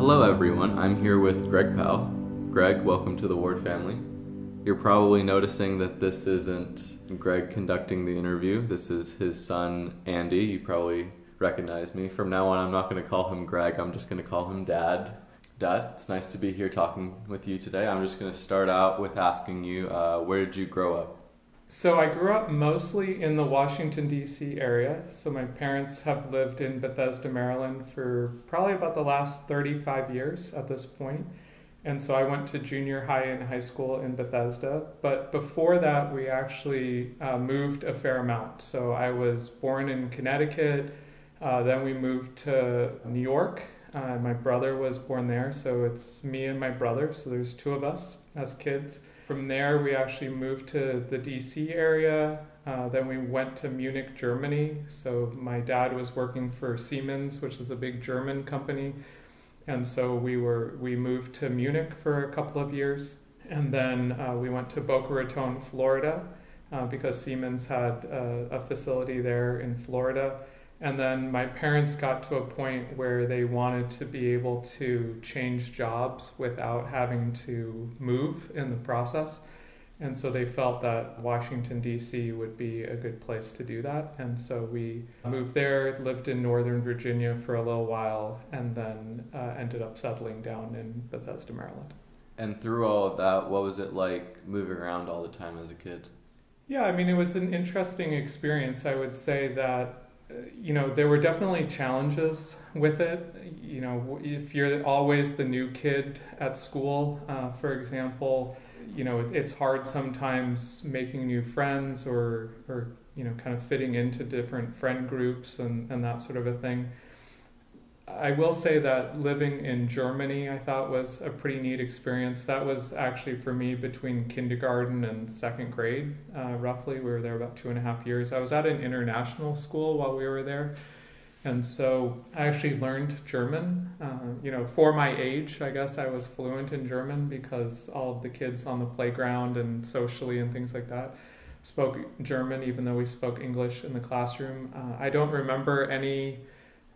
Hello, everyone. I'm here with Greg Powell. Greg, welcome to the Ward family. You're probably noticing that this isn't Greg conducting the interview. This is his son, Andy. You probably recognize me. From now on, I'm not going to call him Greg, I'm just going to call him Dad. Dad, it's nice to be here talking with you today. I'm just going to start out with asking you uh, where did you grow up? So I grew up mostly in the Washington, D.C. area. So my parents have lived in Bethesda, Maryland for probably about the last 35 years at this point. And so I went to junior high and high school in Bethesda. But before that, we actually uh, moved a fair amount. So I was born in Connecticut. Uh, then we moved to New York. Uh, my brother was born there. So it's me and my brother. So there's two of us as kids. From there, we actually moved to the DC area. Uh, then we went to Munich, Germany. So my dad was working for Siemens, which is a big German company, and so we were we moved to Munich for a couple of years, and then uh, we went to Boca Raton, Florida, uh, because Siemens had uh, a facility there in Florida. And then my parents got to a point where they wanted to be able to change jobs without having to move in the process. And so they felt that Washington, D.C. would be a good place to do that. And so we moved there, lived in Northern Virginia for a little while, and then uh, ended up settling down in Bethesda, Maryland. And through all of that, what was it like moving around all the time as a kid? Yeah, I mean, it was an interesting experience. I would say that you know, there were definitely challenges with it. You know, if you're always the new kid at school, uh, for example, you know, it, it's hard sometimes making new friends or, or, you know, kind of fitting into different friend groups and, and that sort of a thing. I will say that living in Germany, I thought was a pretty neat experience. That was actually for me between kindergarten and second grade, uh, roughly. We were there about two and a half years. I was at an international school while we were there. And so I actually learned German. Uh, you know, for my age, I guess I was fluent in German because all of the kids on the playground and socially and things like that spoke German, even though we spoke English in the classroom. Uh, I don't remember any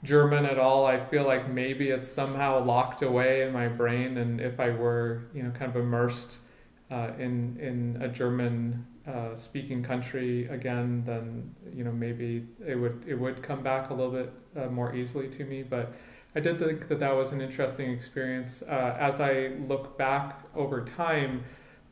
German at all. I feel like maybe it's somehow locked away in my brain, and if I were, you know, kind of immersed uh, in in a German uh, speaking country again, then you know maybe it would it would come back a little bit uh, more easily to me. But I did think that that was an interesting experience. Uh, as I look back over time.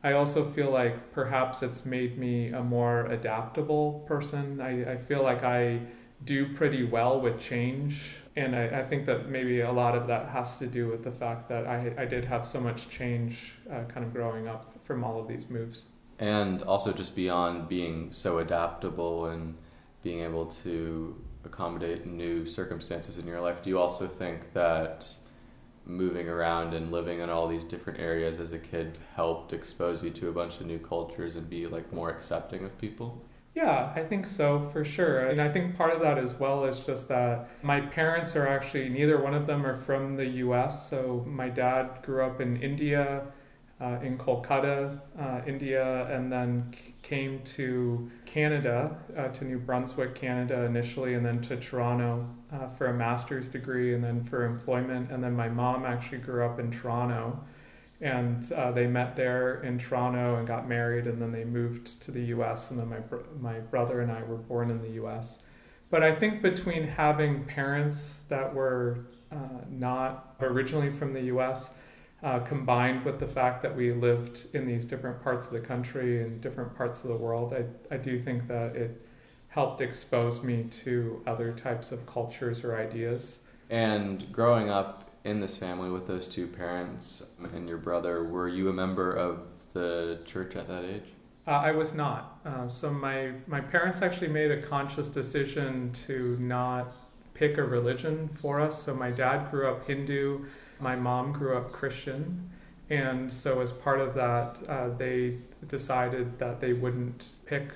I also feel like perhaps it's made me a more adaptable person. I, I feel like I do pretty well with change. And I, I, think that maybe a lot of that has to do with the fact that I, I did have so much change uh, kind of growing up from all of these moves. And also, just beyond being so adaptable and being able to accommodate new circumstances in your life, do you also think that moving around and living in all these different areas as a kid helped expose you to a bunch of new cultures and be like more accepting of people? Yeah, I think so for sure. And I think part of that as well is just that my parents are actually, neither one of them are from the US. So my dad grew up in India, uh, in Kolkata, uh, India, and then came to Canada, uh, to New Brunswick, Canada initially, and then to Toronto uh, for a master's degree and then for employment. And then my mom actually grew up in Toronto and uh, they met there in Toronto and got married, and then they moved to the U.S. And then my my brother and I were born in the U.S. But I think between having parents that were uh, not originally from the U.S. Uh, combined with the fact that we lived in these different parts of the country and different parts of the world, I, I do think that it helped expose me to other types of cultures or ideas. And growing up in this family with those two parents and your brother, were you a member of the church at that age? Uh, I was not. Uh, so my my parents actually made a conscious decision to not pick a religion for us. So my dad grew up Hindu, my mom grew up Christian, and so as part of that, uh, they decided that they wouldn't pick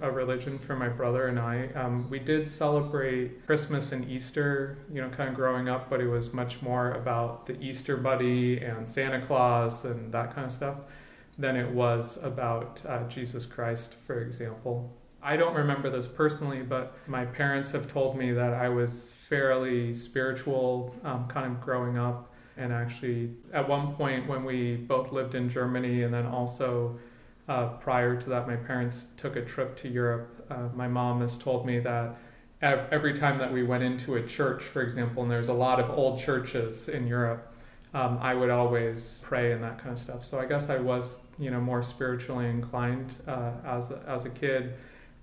a religion for my brother and I. Um, we did celebrate Christmas and Easter, you know, kind of growing up, but it was much more about the Easter Bunny and Santa Claus and that kind of stuff than it was about uh, Jesus Christ, for example. I don't remember this personally, but my parents have told me that I was fairly spiritual, um, kind of growing up. And actually, at one point when we both lived in Germany, and then also uh, prior to that, my parents took a trip to Europe. Uh, my mom has told me that every time that we went into a church, for example, and there's a lot of old churches in Europe, um, I would always pray and that kind of stuff. So I guess I was, you know, more spiritually inclined uh, as a, as a kid.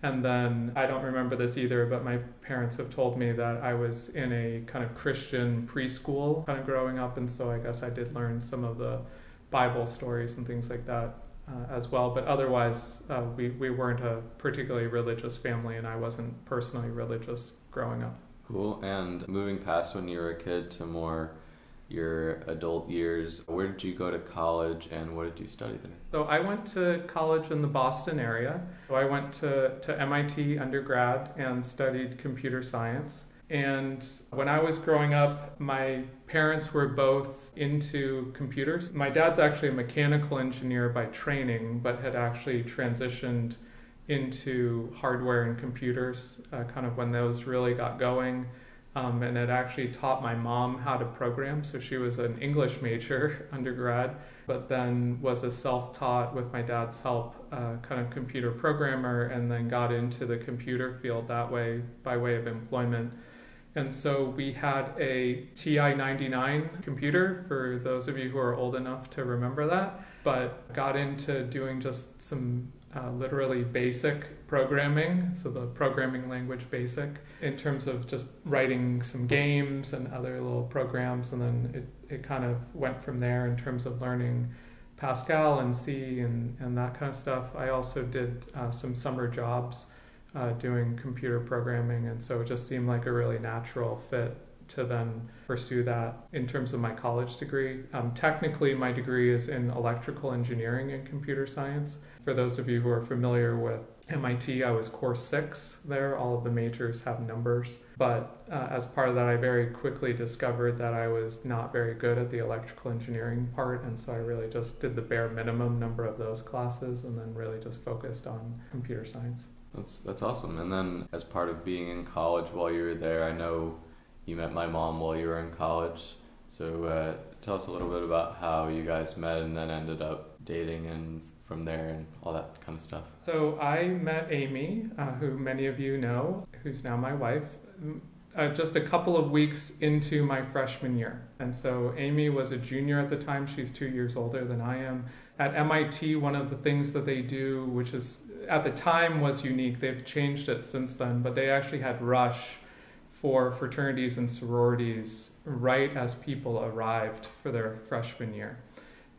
And then I don't remember this either, but my parents have told me that I was in a kind of Christian preschool kind of growing up, and so I guess I did learn some of the Bible stories and things like that uh, as well. But otherwise, uh, we, we weren't a particularly religious family, and I wasn't personally religious growing up. Cool. And moving past when you were a kid to more your adult years, where did you go to college and what did you study there? So I went to college in the Boston area. So I went to, to MIT undergrad and studied computer science. And when I was growing up, my parents were both into computers. My dad's actually a mechanical engineer by training, but had actually transitioned into hardware and computers uh, kind of when those really got going. Um, and it actually taught my mom how to program. So she was an English major undergrad, but then was a self taught, with my dad's help, uh, kind of computer programmer, and then got into the computer field that way by way of employment. And so we had a TI 99 computer, for those of you who are old enough to remember that, but got into doing just some uh, literally basic programming, so the programming language basic, in terms of just writing some games and other little programs. And then it, it kind of went from there in terms of learning Pascal and C and, and that kind of stuff. I also did uh, some summer jobs uh, doing computer programming, and so it just seemed like a really natural fit to then pursue that in terms of my college degree. Um, technically, my degree is in electrical engineering and computer science. For those of you who are familiar with MIT, I was course six there. All of the majors have numbers. But uh, as part of that, I very quickly discovered that I was not very good at the electrical engineering part. And so I really just did the bare minimum number of those classes and then really just focused on computer science. That's that's awesome. And then as part of being in college while you were there, I know you met my mom while you were in college. So uh, tell us a little bit about how you guys met and then ended up dating and from there and all that kind of stuff. So I met Amy, uh, who many of you know, who's now my wife. Uh, just a couple of weeks into my freshman year. And so Amy was a junior at the time. She's two years older than I am. At MIT, one of the things that they do, which is at the time was unique. They've changed it since then, but they actually had rush for fraternities and sororities right as people arrived for their freshman year.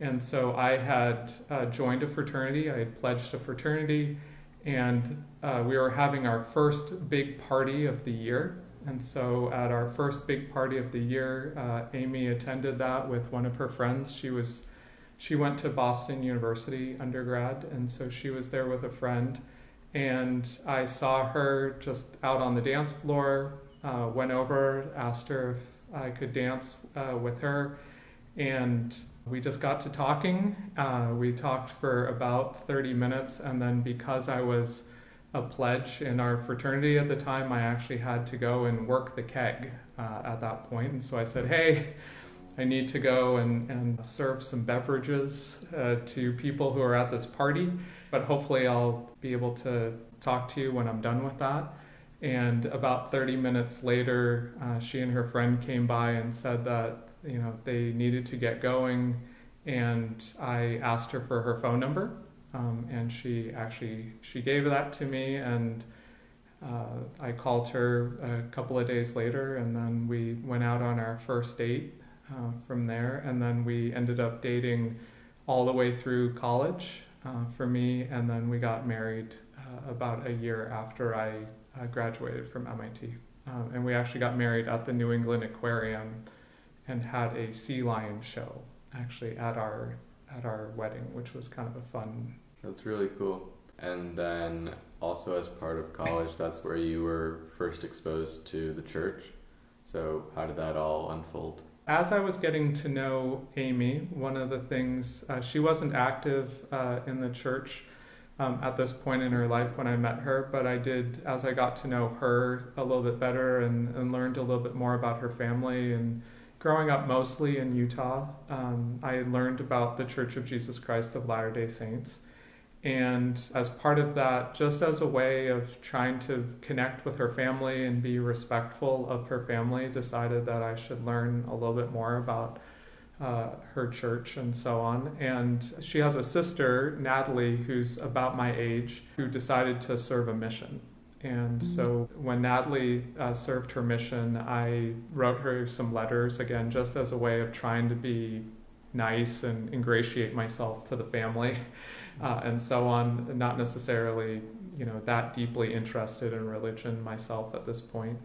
And so I had uh, joined a fraternity, I had pledged a fraternity, and uh, we were having our first big party of the year. And so at our first big party of the year, uh, Amy attended that with one of her friends. She was she went to Boston University undergrad, and so she was there with a friend. And I saw her just out on the dance floor, uh, went over, asked her if I could dance uh, with her, and we just got to talking. Uh, we talked for about 30 minutes, and then because I was a pledge in our fraternity at the time, I actually had to go and work the keg uh, at that point. And so I said, Hey, I need to go and, and serve some beverages uh, to people who are at this party, but hopefully I'll be able to talk to you when I'm done with that. And about 30 minutes later, uh, she and her friend came by and said that you know they needed to get going, and I asked her for her phone number, um, and she actually she gave that to me, and uh, I called her a couple of days later, and then we went out on our first date uh, from there. And then we ended up dating all the way through college uh, for me. And then we got married uh, about a year after I graduated from MIT. Um, and we actually got married at the New England Aquarium and had a sea lion show actually at our at our wedding, which was kind of a fun. That's really cool. And then also as part of college, that's where you were first exposed to the church. So how did that all unfold? As I was getting to know Amy, one of the things, uh, she wasn't active uh, in the church um, at this point in her life when I met her, but I did, as I got to know her a little bit better and, and learned a little bit more about her family and growing up mostly in Utah, um, I learned about the Church of Jesus Christ of Latter day Saints. And as part of that, just as a way of trying to connect with her family and be respectful of her family, decided that I should learn a little bit more about uh, her church and so on. And she has a sister, Natalie, who's about my age, who decided to serve a mission. And mm-hmm. so when Natalie uh, served her mission, I wrote her some letters, again, just as a way of trying to be nice and ingratiate myself to the family uh, and so on, not necessarily, you know, that deeply interested in religion myself at this point.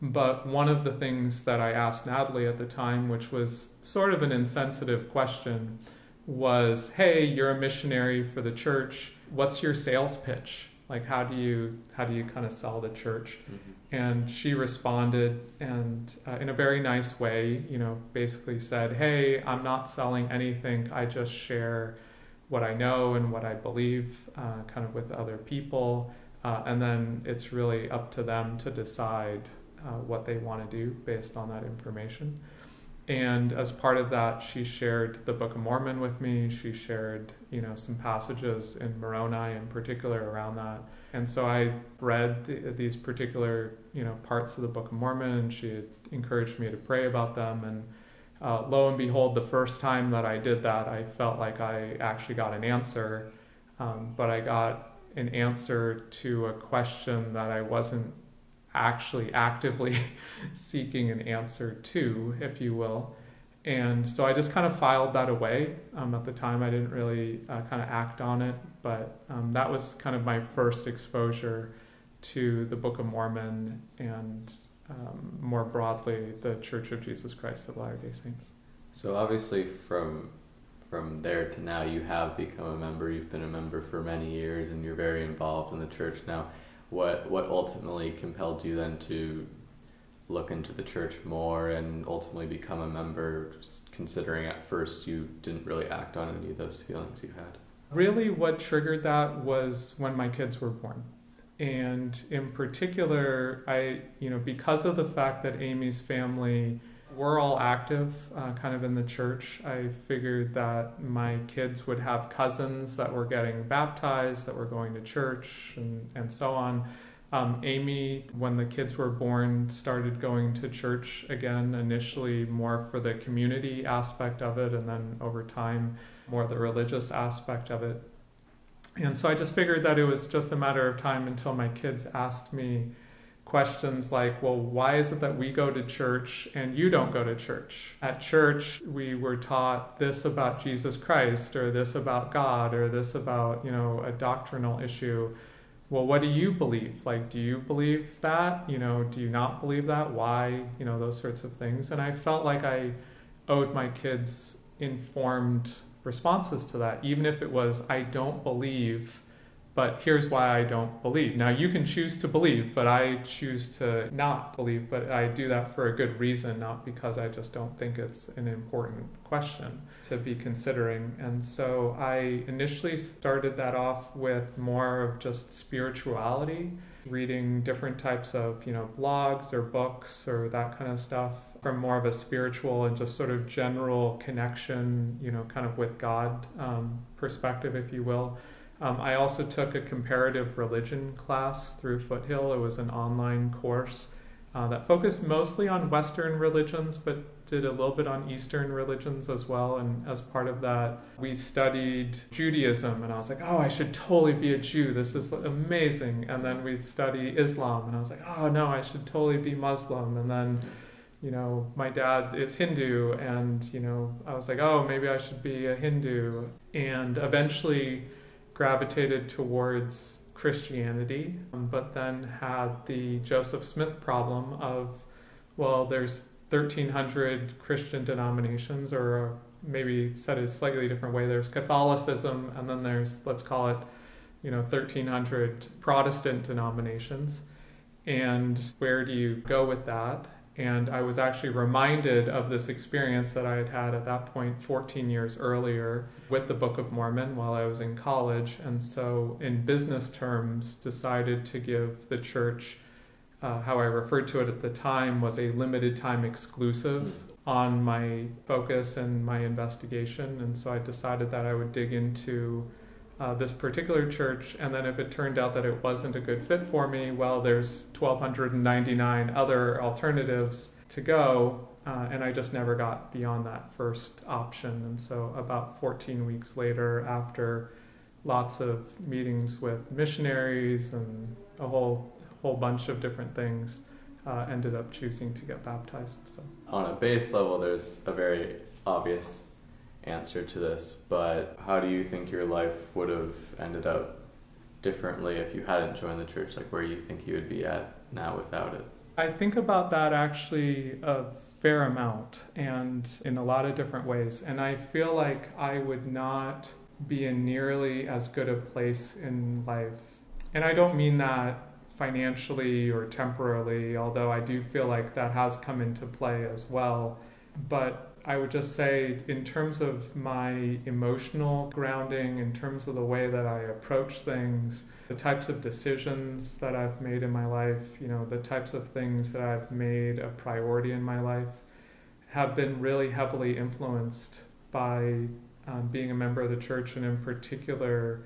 But one of the things that I asked Natalie at the time, which was sort of an insensitive question, was, "Hey, you're a missionary for the church. What's your sales pitch? Like, how do you how do you kind of sell the church?" Mm-hmm. And she responded, and uh, in a very nice way, you know, basically said, "Hey, I'm not selling anything. I just share what I know and what I believe, uh, kind of with other people." Uh, and then it's really up to them to decide uh, what they want to do based on that information. And as part of that, she shared the Book of Mormon with me. She shared, you know, some passages in Moroni in particular around that. And so I read the, these particular, you know, parts of the Book of Mormon, and she encouraged me to pray about them. And uh, lo and behold, the first time that I did that, I felt like I actually got an answer, um, but I got an answer to a question that I wasn't actually actively seeking an answer to, if you will. And so I just kind of filed that away. Um, at the time, I didn't really uh, kind of act on it, but um, that was kind of my first exposure to the Book of Mormon and um, more broadly the Church of Jesus Christ of Latter Day Saints. So obviously, from from there to now, you have become a member. You've been a member for many years, and you're very involved in the church now what what ultimately compelled you then to look into the church more and ultimately become a member considering at first you didn't really act on any of those feelings you had really what triggered that was when my kids were born and in particular i you know because of the fact that amy's family we're all active uh, kind of in the church. I figured that my kids would have cousins that were getting baptized, that were going to church, and, and so on. Um, Amy, when the kids were born, started going to church again, initially more for the community aspect of it, and then over time, more the religious aspect of it. And so I just figured that it was just a matter of time until my kids asked me questions like, well, why is it that we go to church and you don't go to church? At church, we were taught this about Jesus Christ or this about God or this about, you know, a doctrinal issue. Well, what do you believe? Like, do you believe that? You know, do you not believe that? Why? You know, those sorts of things. And I felt like I owed my kids informed responses to that, even if it was, I don't believe but here's why I don't believe. Now, you can choose to believe, but I choose to not believe, but I do that for a good reason, not because I just don't think it's an important question to be considering. And so I initially started that off with more of just spirituality, reading different types of, you know, blogs or books or that kind of stuff from more of a spiritual and just sort of general connection, you know, kind of with God um, perspective, if you will. Um, I also took a comparative religion class through Foothill. It was an online course uh, that focused mostly on Western religions, but did a little bit on Eastern religions as well. And as part of that, we studied Judaism, and I was like, oh, I should totally be a Jew. This is amazing. And then we'd study Islam, and I was like, oh, no, I should totally be Muslim. And then you know, my dad is Hindu, and, you know, I was like, oh, maybe I should be a Hindu. And eventually, gravitated towards Christianity, um, but then had the Joseph Smith problem of, well, there's 1,300 Christian denominations, or maybe said a slightly different way. There's Catholicism, and then there's, let's call it, you know, 1,300 Protestant denominations. And where do you go with that? And I was actually reminded of this experience that I had had at that point 14 years earlier with the Book of Mormon while I was in college. And so, in business terms, decided to give the church uh, how I referred to it at the time, was a limited time exclusive on my focus and my investigation. And so I decided that I would dig into uh, this particular church. And then if it turned out that it wasn't a good fit for me, well, there's 1,299 other alternatives to go. Uh, and I just never got beyond that first option. And so about 14 weeks later, after lots of meetings with missionaries and a whole whole bunch of different things, uh, ended up choosing to get baptized. So on a base level, there's a very obvious answer to this, but how do you think your life would have ended up differently if you hadn't joined the church? Like where you think you would be at now without it? I think about that actually a fair amount and in a lot of different ways. And I feel like I would not be in nearly as good a place in life. And I don't mean that financially or temporarily, although I do feel like that has come into play as well. But I would just say, in terms of my emotional grounding, in terms of the way that I approach things, the types of decisions that I've made in my life, you know, the types of things that I've made a priority in my life, have been really heavily influenced by um, being a member of the church and, in particular,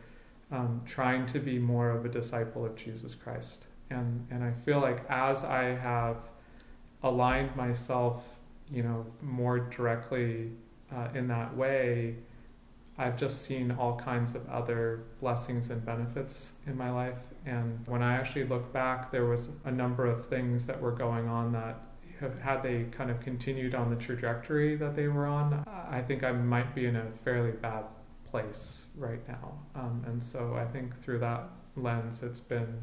um, trying to be more of a disciple of Jesus Christ. And, and I feel like as I have aligned myself, you know, more directly uh, in that way, I've just seen all kinds of other blessings and benefits in my life. And when I actually look back, there was a number of things that were going on that had they kind of continued on the trajectory that they were on, I think I might be in a fairly bad place right now. Um, and so I think through that lens, it's been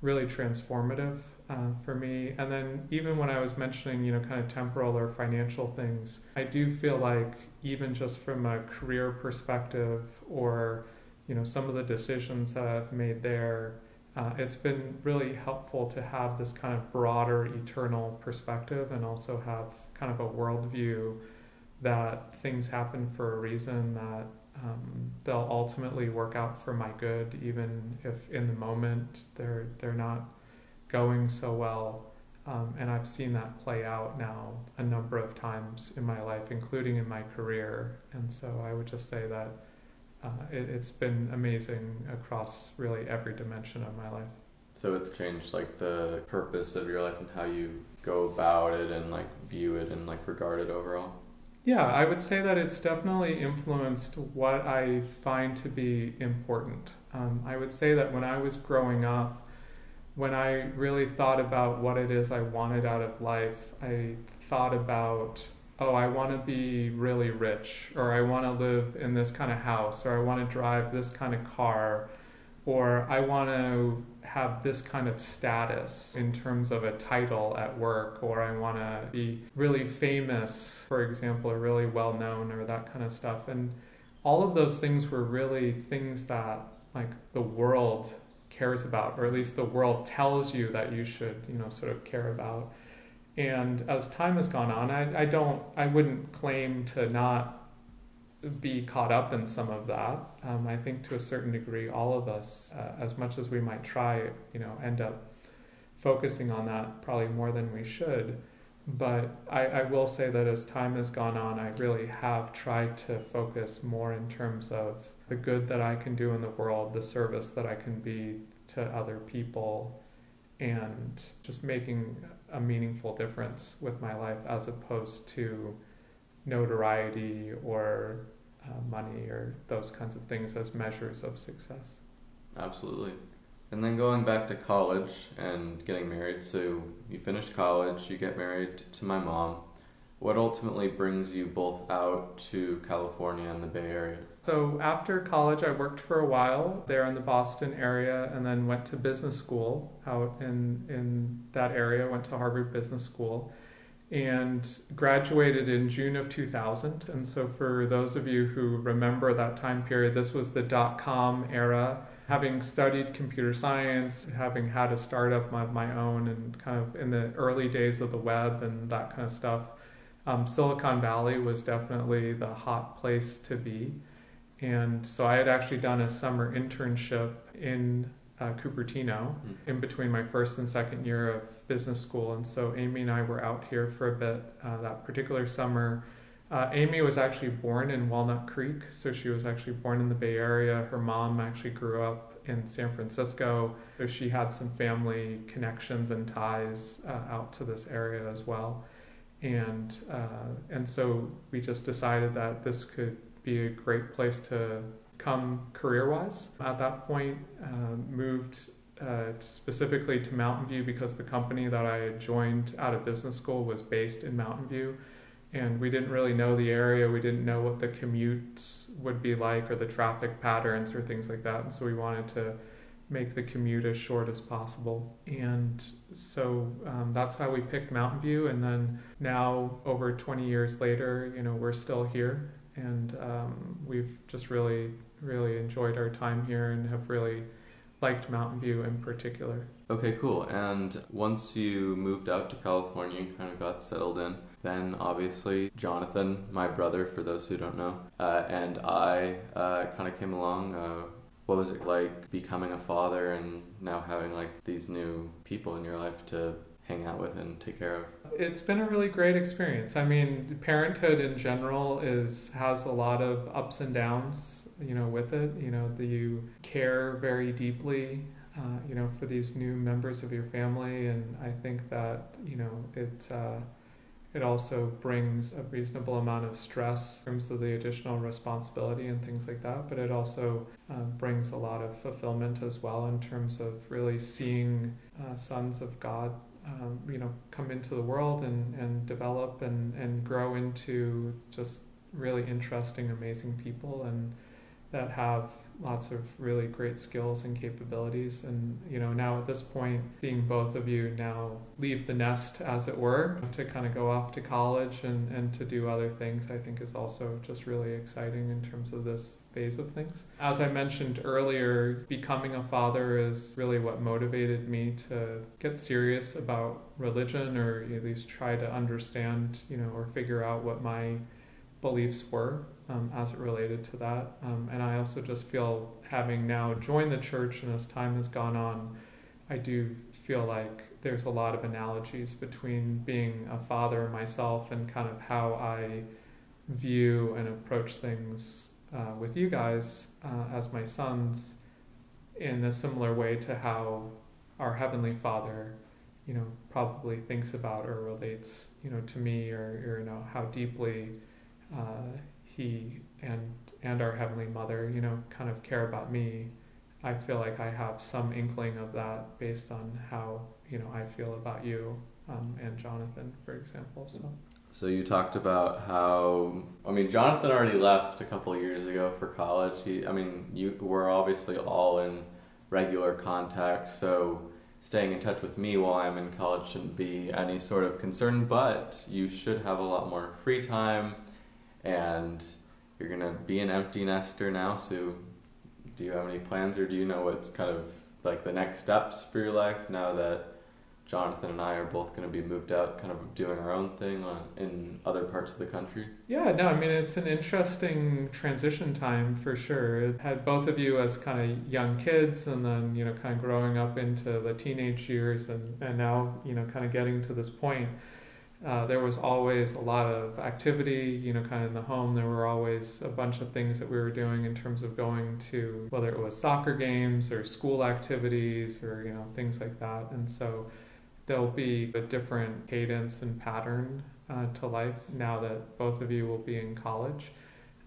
really transformative uh, for me. And then even when I was mentioning, you know, kind of temporal or financial things, I do feel like even just from a career perspective or, you know, some of the decisions that I've made there, uh, it's been really helpful to have this kind of broader eternal perspective and also have kind of a worldview that things happen for a reason that um, they'll ultimately work out for my good, even if in the moment they're they're not going so well. Um, and I've seen that play out now a number of times in my life, including in my career. And so I would just say that uh, it, it's been amazing across really every dimension of my life. So it's changed like the purpose of your life and how you go about it and like view it and like regard it overall. Yeah, I would say that it's definitely influenced what I find to be important. Um, I would say that when I was growing up, when I really thought about what it is I wanted out of life, I thought about, oh, I want to be really rich, or I want to live in this kind of house, or I want to drive this kind of car, or I want to have this kind of status in terms of a title at work, or I want to be really famous, for example, or really well known, or that kind of stuff. And all of those things were really things that, like, the world cares about, or at least the world tells you that you should, you know, sort of care about. And as time has gone on, I, I don't, I wouldn't claim to not be caught up in some of that. Um, I think to a certain degree, all of us, uh, as much as we might try, you know, end up focusing on that probably more than we should. But I, I will say that as time has gone on, I really have tried to focus more in terms of the good that I can do in the world, the service that I can be to other people, and just making a meaningful difference with my life as opposed to notoriety or uh, money or those kinds of things as measures of success. Absolutely. And then going back to college and getting married. So you finish college, you get married to my mom. What ultimately brings you both out to California and the Bay Area? So after college, I worked for a while there in the Boston area and then went to business school out in, in that area, went to Harvard Business School and graduated in June of 2000. And so, for those of you who remember that time period, this was the dot com era. Having studied computer science, having had a startup of my own, and kind of in the early days of the web and that kind of stuff, um, Silicon Valley was definitely the hot place to be. And so, I had actually done a summer internship in uh, Cupertino Mm. in between my first and second year of business school. And so Amy and I were out here for a bit uh, that particular summer. Uh, Amy was actually born in Walnut Creek, so she was actually born in the Bay Area. Her mom actually grew up in San Francisco, so she had some family connections and ties uh, out to this area as well. And uh, and so we just decided that this could be a great place to come career-wise. At that point, uh, moved uh, specifically to Mountain View because the company that I had joined out of business school was based in Mountain View. And we didn't really know the area. We didn't know what the commutes would be like or the traffic patterns or things like that. And so we wanted to make the commute as short as possible. And so um, that's how we picked Mountain View. And then now, over 20 years later, you know, we're still here. And um, we've just really, really enjoyed our time here and have really liked Mountain View in particular. Okay, cool. And once you moved out to California and kind of got settled in, then obviously Jonathan, my brother, for those who don't know, uh, and I uh, kind of came along. Uh, what was it like becoming a father and now having like these new people in your life to hang out with and take care of? It's been a really great experience. I mean, parenthood in general is has a lot of ups and downs, you know, with it. You know, the, you care very deeply, uh, you know, for these new members of your family, and I think that you know it. Uh, it also brings a reasonable amount of stress in terms of the additional responsibility and things like that, but it also uh, brings a lot of fulfillment as well in terms of really seeing uh, sons of God um, you know, come into the world and, and develop and, and grow into just really interesting, amazing people and that have lots of really great skills and capabilities. And, you know, now at this point, seeing both of you now leave the nest, as it were, to kind of go off to college and, and to do other things, I think is also just really exciting in terms of this phase of things. As I mentioned earlier, becoming a father is really what motivated me to get serious about religion or at least try to understand, you know, or figure out what my beliefs were um, as it related to that. Um, and I also just feel, having now joined the church and as time has gone on, I do feel like there's a lot of analogies between being a father myself and kind of how I view and approach things uh, with you guys uh, as my sons in a similar way to how our Heavenly Father, you know, probably thinks about or relates, you know, to me or, or you know, how deeply uh, he and and our heavenly mother you know kind of care about me i feel like i have some inkling of that based on how you know i feel about you um, and jonathan for example so So you talked about how I mean Jonathan already left a couple years ago for college. He I mean you were obviously all in regular contact, so staying in touch with me while I'm in college shouldn't be any sort of concern, but you should have a lot more free time and you're gonna be an empty nester now. So, do you have any plans, or do you know what's kind of like the next steps for your life now that Jonathan and I are both going to be moved out, kind of doing our own thing on, in other parts of the country? yeah no i mean it's an interesting transition time for sure it had both of you as kind of young kids and then you know kind of growing up into the teenage years and, and now you know kind of getting to this point uh, there was always a lot of activity, you know, kind of in the home. There were always a bunch of things that we were doing in terms of going to whether it was soccer games or school activities or, you know, things like that. And so there'll be a different cadence and pattern uh, to life now that both of you will be in college.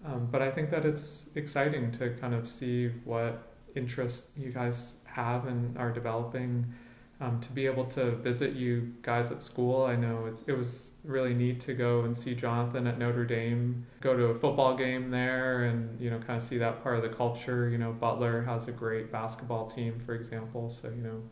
Um, but I think that it's exciting to kind of see what interests you guys have and are developing um, to be able to visit you guys at school. I know it was really neat to go and see Jonathan at Notre Dame, go to a football game there, and you know kind of see that part of the culture. You know, Butler has a great basketball team, for example. So you know,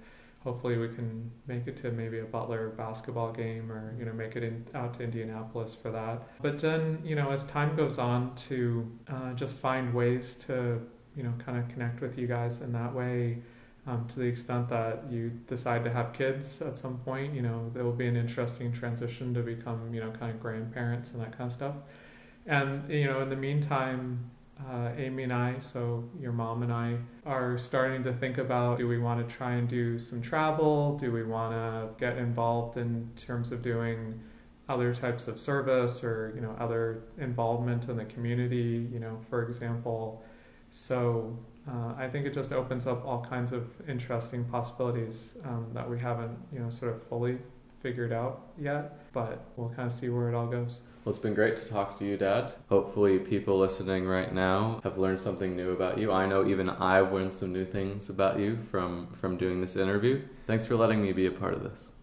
hopefully we can make it to maybe a Butler basketball game, or you know make it in, out to Indianapolis for that. But then you know, as time goes on, to uh, just find ways to you know kind of connect with you guys in that way um, to the extent that you decide to have kids at some point, you know, there will be an interesting transition to become, you know, kind of grandparents and that kind of stuff. And, you know, in the meantime, uh, Amy and I, so your mom and I, are starting to think about do we want to try and do some travel? Do we want to get involved in terms of doing other types of service or you know other involvement in the community? You know, for example. So uh, I think it just opens up all kinds of interesting possibilities um, that we haven't you know sort of fully figured out yet, but we'll kind of see where it all goes. Well, it's been great to talk to you, Dad. Hopefully, people listening right now have learned something new about you. I know even I've learned some new things about you from from doing this interview. Thanks for letting me be a part of this.